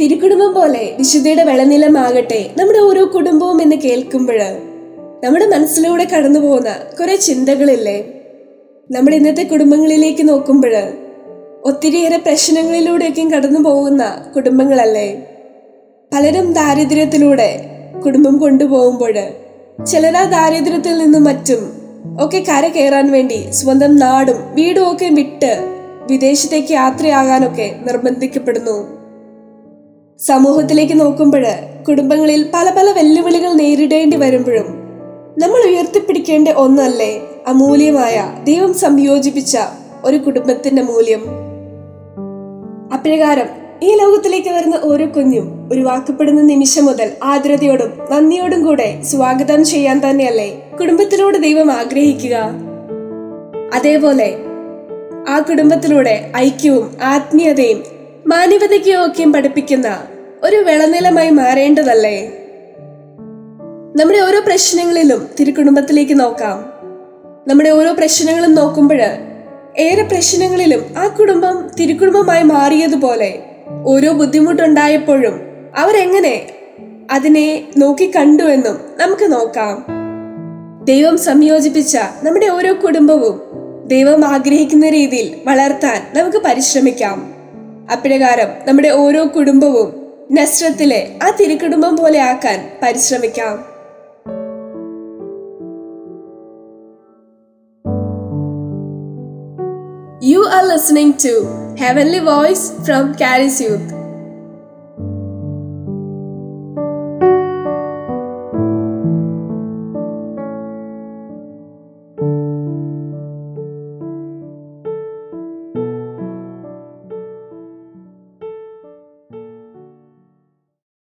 തിരുക്കുടുംബം പോലെ വിശുദ്ധയുടെ വിളനിലമാകട്ടെ നമ്മുടെ ഓരോ കുടുംബവും എന്ന് കേൾക്കുമ്പോൾ നമ്മുടെ മനസ്സിലൂടെ കടന്നു പോകുന്ന കുറെ ചിന്തകളില്ലേ? നമ്മൾ ഇന്നത്തെ കുടുംബങ്ങളിലേക്ക് നോക്കുമ്പോൾ ഒത്തിരിയേറെ പ്രശ്നങ്ങളിലൂടെയൊക്കെയും കടന്നു പോകുന്ന കുടുംബങ്ങളല്ലേ? പലരും ദാരിദ്ര്യത്തിലൂടെ കുടുംബം കൊണ്ടുപോകുമ്പോൾ ചിലർ ആ ദാരിദ്ര്യത്തിൽ നിന്നും മറ്റും ഒക്കെ കര കയറാൻ വേണ്ടി സ്വന്തം നാടും വീടും ഒക്കെ വിട്ട് വിദേശത്തേക്ക് യാത്രയാകാനൊക്കെ നിർബന്ധിക്കപ്പെടുന്നു. സമൂഹത്തിലേക്ക് നോക്കുമ്പോൾ കുടുംബങ്ങളിൽ പല പല വെല്ലുവിളികൾ നേരിടേണ്ടി വരുമ്പോഴും നമ്മൾ ഉയർത്തിപ്പിടിക്കേണ്ട ഒന്നല്ലേ അമൂല്യമായ ദൈവം സംയോജിപ്പിച്ച ഒരു കുടുംബത്തിന്റെ മൂല്യം? അപ്രകാരം ഈ ലോകത്തിലേക്ക് വരുന്ന ഓരോ കുഞ്ഞും ഒരു വാക്കപ്പെടുന്ന നിമിഷം മുതൽ ആദ്രതയോടും നന്ദിയോടും കൂടെ സ്വാഗതം ചെയ്യാൻ തന്നെയല്ലേ കുടുംബത്തിലൂടെ ദൈവം ആഗ്രഹിക്കുക? അതേപോലെ ആ കുടുംബത്തിലൂടെ ഐക്യവും ആത്മീയതയും മാനവികതയ്ക്കും പഠിപ്പിക്കുന്ന ഒരു വിളനിലമായി മാറേണ്ടതല്ലേ? നമ്മുടെ ഓരോ പ്രശ്നങ്ങളിലും തിരുക്കുടുംബത്തിലേക്ക് നോക്കാം. നമ്മുടെ ഓരോ പ്രശ്നങ്ങളും നോക്കുമ്പോൾ ഏറെ പ്രശ്നങ്ങളിലും ആ കുടുംബം തിരുക്കുടുംബമായി മാറിയതുപോലെ ഓരോ ബുദ്ധിമുട്ടുണ്ടായപ്പോഴും അവരെങ്ങനെ അതിനെ നോക്കി കണ്ടുവെന്നും നമുക്ക് നോക്കാം. ദൈവം സംയോജിപ്പിച്ച നമ്മുടെ ഓരോ കുടുംബവും ദൈവം ആഗ്രഹിക്കുന്ന രീതിയിൽ വളർത്താൻ നമുക്ക് പരിശ്രമിക്കാം. അപ്രകാരം നമ്മുടെ ഓരോ കുടുംബവും നഷ്ടത്തിലെ ആ തിരുക്കുടുംബം പോലെ ആക്കാൻ പരിശ്രമിക്കാം. You are listening to heavenly voice from Charis youth